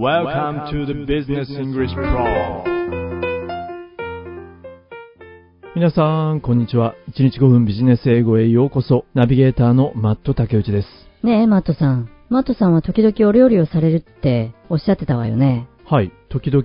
Welcome to the Business English Pro 皆さん、こんにちは。1日5分ビジネス英語へようこそ。ナビゲーターのマット竹内です。ねえ、マットさん。マットさんは時々お料理をされるっておっしゃってたわよね。はい、時々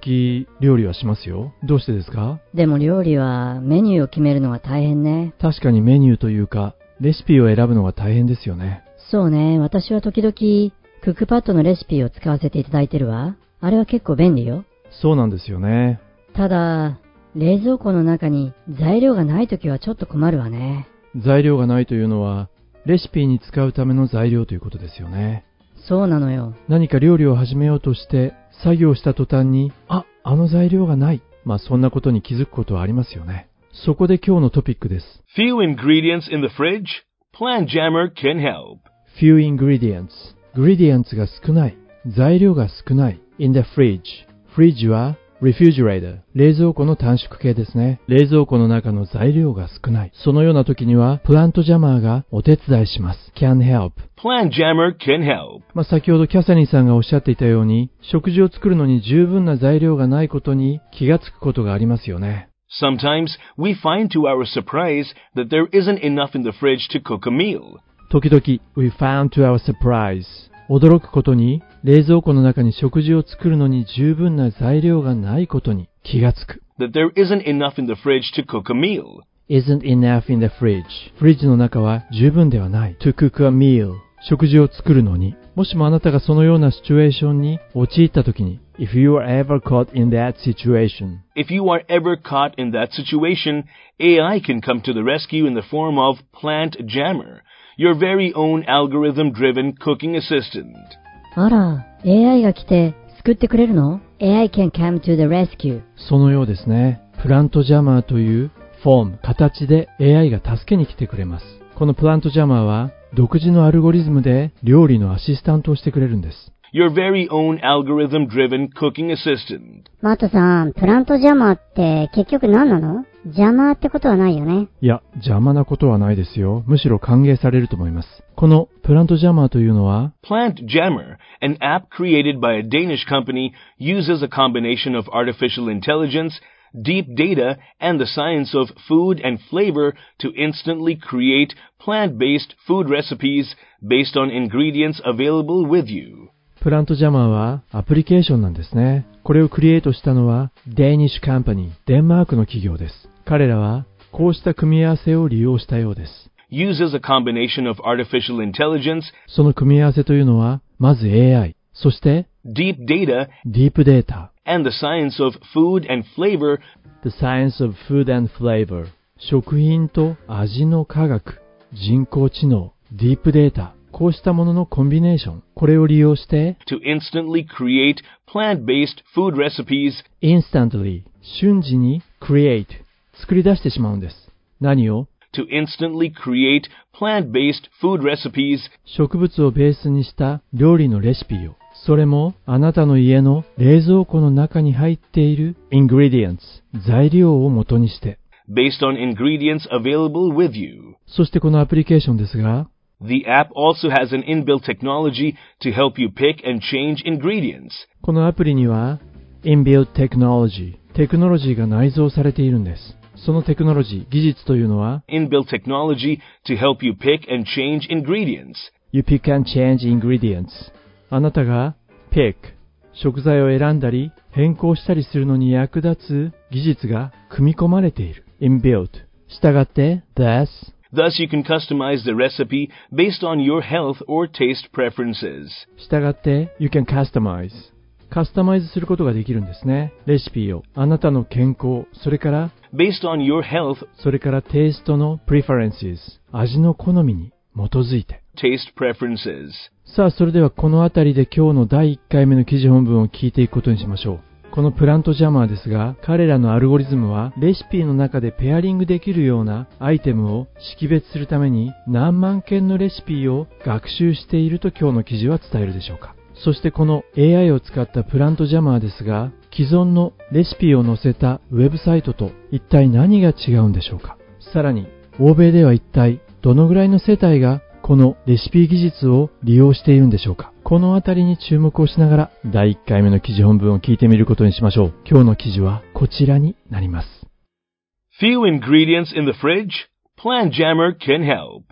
料理はしますよ。どうしてですか？でも料理はメニューを決めるのが大変ね。確かにメニューというか、レシピを選ぶのが大変ですよね。そうね、私は時々クックパッドのレシピを使わせていただいてるわ。あれは結構便利よ。そうなんですよね。ただ、冷蔵庫の中に材料がない時はちょっと困るわね。材料がないというのは、レシピに使うための材料ということですよね。そうなのよ。何か料理を始めようとして、作業した途端に、あ、あの材料がない。まあそんなことに気づくことはありますよね。そこで今日のトピックです。Few ingredients in the fridge? Plant Jammer can help. few ingredients. グリディアンツが少ない。材料が少ない。in the fridge。fridge は refugerator。冷蔵庫の短縮形ですね。冷蔵庫の中の材料が少ない。そのような時には、プラントジャマーがお手伝いします。can help。プラントジャマー can help。まあ、先ほどキャサリンさんがおっしゃっていたように、食事を作るのに十分な材料がないことに気がつくことがありますよね。時々、we found to our surprise. 驚くことに、冷蔵庫の中に食事を作るのに十分な材料がないことに気がつく。That there isn't enough in the fridge to cook a meal. isn't enough in the fridge. フリッジの中は十分ではない。to cook a meal. 食事を作るのに。もしもあなたがそのようなシチュエーションに陥った時に、if you are ever caught in that situation, If you are ever caught in that situation, AI can come to the rescue in the form of Plant Jammer, your very own algorithm-driven cooking assistant. あら、AI が来て救ってくれるの ?AI can come to the rescue. そのようですね。プラントジャマーというフォーム、形で AI が助けに来てくれます。このプラントジャマーは独自のアルゴリズムで料理のアシスタントをしてくれるんです。Your very own algorithm-driven cooking assistant. マートさん、プラントジャマーって結局何なの邪魔ってことはないよね。いや、邪魔なことはないですよ。むしろ歓迎されると思います。このプラントジャマーというのは、 Plant Jammer, an app created by a Danish company, uses a combination of artificial intelligence, deep data, and the science of food and flavor to instantly create plant-based food recipes based on ingredients available with you. プラントジャマーはアプリケーションなんですね。これをクリエイトしたのは、デーニッシュカンパニー、デンマークの企業です。彼らは、こうした組み合わせを利用したようです。Uses a combination of artificial intelligence, その組み合わせというのは、まず AI、そして、deep data, ディープデータ、and the science of food and flavor. The Science of Food and Flavor 食品と味の科学。人工知能。ディープデータこうしたもののコンビネーションこれを利用して to instantly create plant-based food recipes インスタントリー瞬時に create 作り出してしまうんです何を to instantly create plant-based food recipes 植物をベースにした料理のレシピをそれもあなたの家の冷蔵庫の中に入っている ingredients 材料を元にして based on ingredients available with you. そしてこのアプリケーションですが The app also has an inbuilt technology to help you pick and change ingredients. このアプリには Inbuilt Technology テクノロジーが内蔵されているんです。そのテクノロジー、技術というのは Inbuilt technology to help you pick and change ingredients. You pick and change ingredients あなたが pick 食材を選んだり変更したりするのに役立つ技術が組み込まれている Inbuilt したがって Thus Thus, you can customize the recipe based on your health or taste preferences. したがって You can customize カスタマイズすることができるんですね。レシピをあなたの健康、それから Based on your health, それからテイストの preferences 味の好みに基づいて。taste preferences. さあ、それではこのあたりで今日の第1回目の記事本文を聞いていくことにしましょう。このプラントジャマーですが、彼らのアルゴリズムはレシピの中でペアリングできるようなアイテムを識別するために何万件のレシピを学習していると今日の記事は伝えるでしょうか。そしてこの AI を使ったプラントジャマーですが、既存のレシピを載せたウェブサイトと一体何が違うんでしょうか。さらに、欧米では一体どのぐらいの世帯がこのレシピ技術を利用しているんでしょうかこのあたりに注目をしながら第1回目の記事本文を聞いてみることにしましょう。今日の記事はこちらになります。Few ingredients in the fridge? Plan Jammer can help.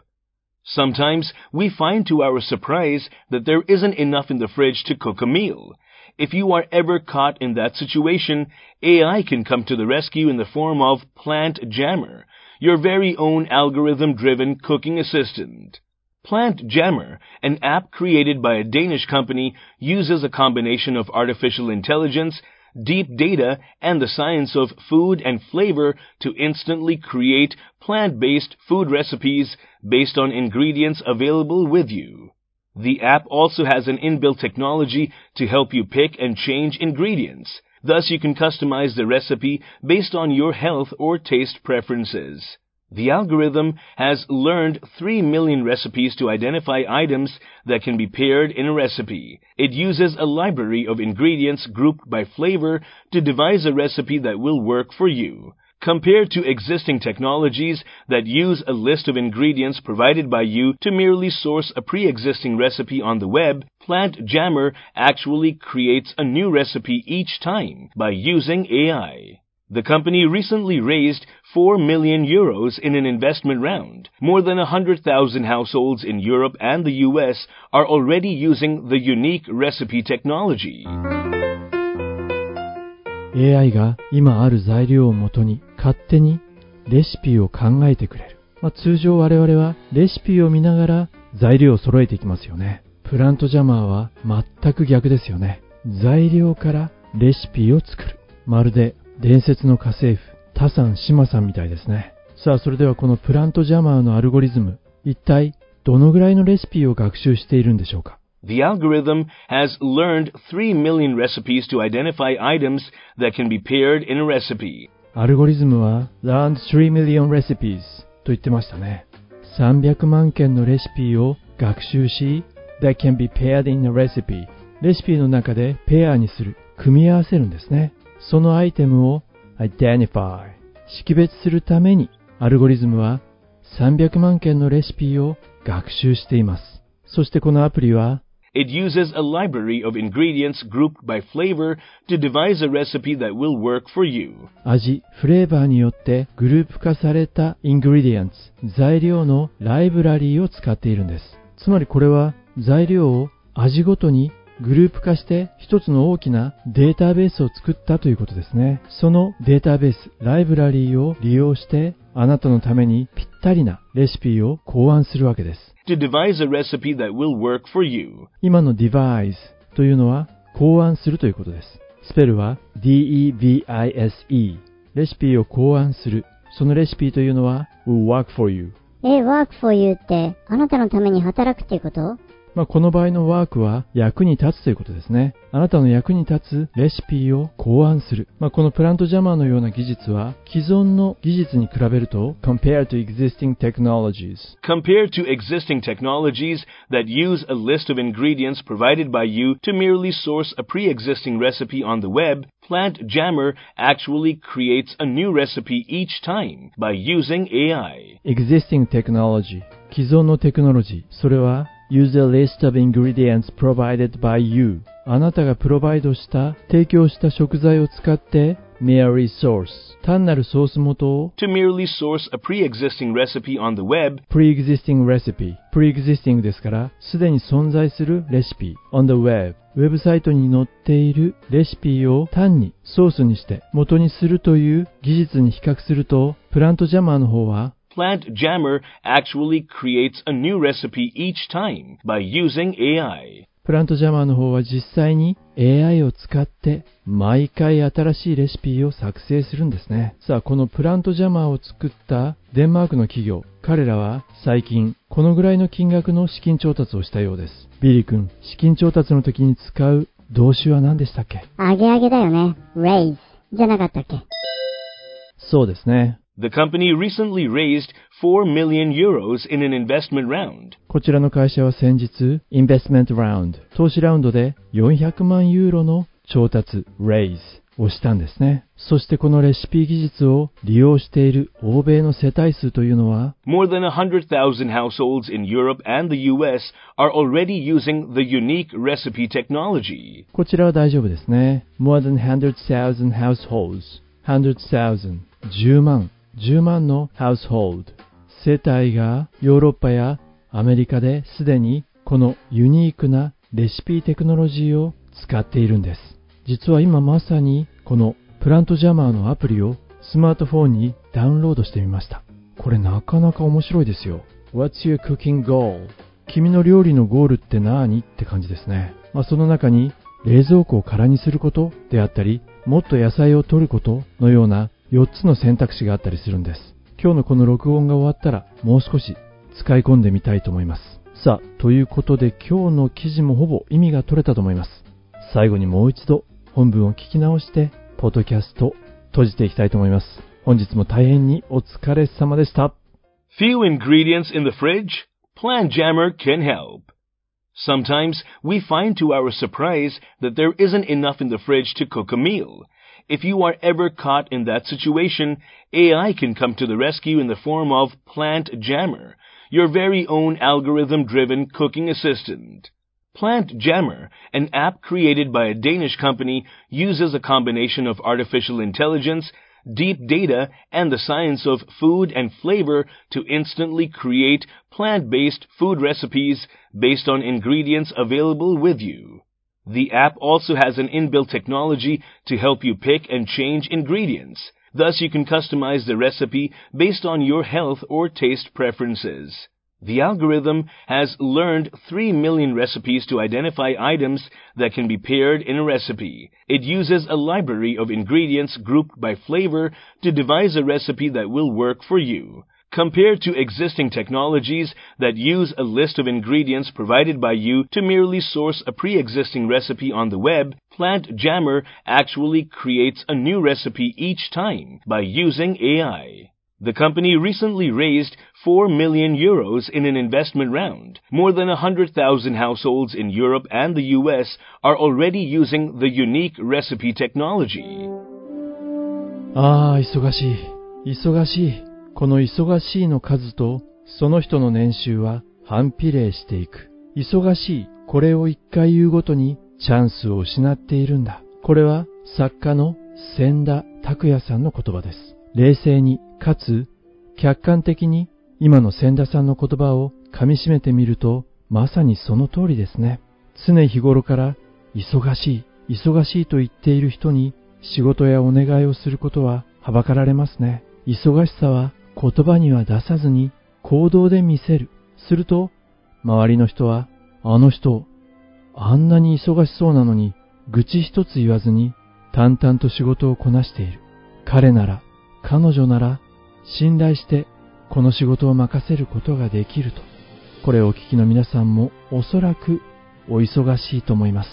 Sometimes we find to our surprise that there isn't enough in the fridge to cook a meal. If you are ever caught in that situation, AI can come to the rescue in the form of Plant Jammer, your very own algorithm-driven cooking assistant. Plant Jammer, an app created by a Danish company, uses a combination of artificial intelligence, deep data, and the science of food and flavor to instantly create plant-based food recipes based on ingredients available with you. The app also has an inbuilt technology to help you pick and change ingredients. Thus you can customize the recipe based on your health or taste preferences. The algorithm has learned 3 million recipes to identify items that can be paired in a recipe. It uses a library of ingredients grouped by flavor to devise a recipe that will work for you. Compared to existing technologies that use a list of ingredients provided by you to merely source a pre-existing recipe on the web, Plant Jammer actually creates a new recipe each time by using AI. The company recently raised 4 million euros in an investment round. More than 100,000 households in Europe and the US are already using the unique recipe technology. AI が今ある材料をもとに勝手にレシピを考えてくれる。まあ、通常我々はレシピを見ながら材料を揃えていきますよね。プラントジャマーは全く逆ですよね。材料からレシピを作る。まるで伝説の家政婦、タさん、シマさんみたいですね。さあ、それではこのプラントジャマーのアルゴリズム、一体どのぐらいのレシピを学習しているんでしょうか The algorithm has learned 3 million recipes to identify items that can be paired in a recipe. アルゴリズムは learned 3 million recipes と言ってましたね。300万件のレシピを学習し、that can be paired in a recipe レシピの中でペアにする、組み合わせるんですね。そのアイテムを identify 識別するためにアルゴリズムは300万件のレシピを学習しています。そしてこのアプリは It uses a library of ingredients grouped by flavor to devise a recipe that will work for you. 味、フレーバーによってグループ化された ingredients、材料のライブラリーを使っているんです。つまりこれは材料を味ごとにグループ化して一つの大きなデータベースを作ったということですね。そのデータベース、ライブラリーを利用してあなたのためにぴったりなレシピを考案するわけです。To devise a recipe that will work for you. 今の devise というのは考案するということです。スペルは d-e-v-i-s-e レシピを考案する。そのレシピというのは will work for you。え、work for you って、あなたのために働くっていうこと？まあ、この場合のワークは役に立つということですね。あなたの役に立つレシピを考案する。まあ、このプラントジャマーのような技術は既存の技術に比べると compared to existing technologies Compared to existing technologies that use a list of ingredients provided by you to merely source a pre-existing recipe on the web, Plant Jammer actually creates a new recipe each time by using AI. existing technology 既存のテクノロジーそれは use a list of ingredients provided by you あなたがプロバイドした提供した食材を使って merely source 単なるソース元を To merely source a pre-existing recipe on the web, pre-existing recipe pre-existing ですからすでに存在するレシピ on the web ウェブサイトに載っているレシピを単にソースにして元にするという技術に比較すると Plant Jammer の方は Plant Jammer actually creates a new recipe each time by using AI. Plant Jammer の方は実際に AI を使って毎回新しいレシピを作成するんですね。さあ、この Plant Jammer を作ったデンマークの企業、彼らは最近このぐらいの金額の資金調達をしたようです。ビリー君、資金調達の時に使う動詞は何でしたっけ？あげあげだよね。raise じゃなかったっけ？そうですね。The company recently raised 4 million euros in an investment round. こちらの会社は先日、インベストメントラウンド、投資ラウンドで400万ユーロの調達、raise をしたんですね。そしてこのレシピ技術を利用している欧米の世帯数というのは、More than 100,000 households in Europe and the US are already using the unique recipe technology. こちらは大丈夫ですね。more than 100,000 households。100,000。10万。10万の household。世帯がヨーロッパやアメリカですでにこのユニークなレシピテクノロジーを使っているんです。実は今まさにこのプラントジャマーのアプリをスマートフォンにダウンロードしてみました。これなかなか面白いですよ。What's your cooking goal? 君の料理のゴールって何？って感じですね。まあ、その中に冷蔵庫を空にすることであったり、もっと野菜を取ることのような4つの選択肢があったりするんです。今日のこの録音が終わったらもう少し使い込んでみたいと思います。さあ、ということで今日の記事もほぼ意味が取れたと思います。最後にもう一度本文を聞き直して、ポッドキャスト閉じていきたいと思います。本日も大変にお疲れ様でした。Few ingredients in the fridge? Plan Jammer can help. Sometimes we find to our surprise that there isn't enough in the fridge to cook a meal. If you are ever caught in that situation, AI can come to the rescue in the form of Plant Jammer, your very own algorithm-driven cooking assistant. Plant Jammer, an app created by a Danish company, uses a combination of artificial intelligence, deep data, and the science of food and flavor to instantly create plant-based food recipes based on ingredients available with you. The app also has an inbuilt technology to help you pick and change ingredients. Thus you can customize the recipe based on your health or taste preferences. The algorithm has learned 3 million recipes to identify items that can be paired in a recipe. It uses a library of ingredients grouped by flavor to devise a recipe that will work for you Compared to existing technologies that use a list of ingredients provided by you to merely source a pre-existing recipe on the web, Plant Jammer actually creates a new recipe each time by using AI. The company recently raised 4 million euros in an investment round. More than 100,000 households in Europe and the US are already using the unique recipe technology. ああ、忙しい。忙しい。 この忙しいの数と、その人の年収は反比例していく。忙しい。これを一回言うごとにチャンスを失っているんだ。これは作家の千田拓也さんの言葉です。冷静に、かつ客観的に今の千田さんの言葉を噛み締めてみると、まさにその通りですね。常日頃から忙しい、忙しいと言っている人に仕事やお願いをすることははばかられますね。忙しさは言葉には出さずに行動で見せる。すると、周りの人は、あの人、あんなに忙しそうなのに、愚痴一つ言わずに、淡々と仕事をこなしている。彼なら、彼女なら、信頼して、この仕事を任せることができると。これをお聞きの皆さんも、おそらく、お忙しいと思います。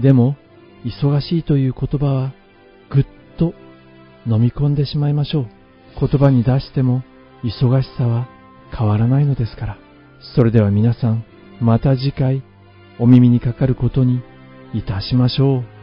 でも、忙しいという言葉は、ぐっと飲み込んでしまいましょう。言葉に出しても、忙しさは変わらないのですから。それでは皆さん、また次回、お耳にかかることにいたしましょう。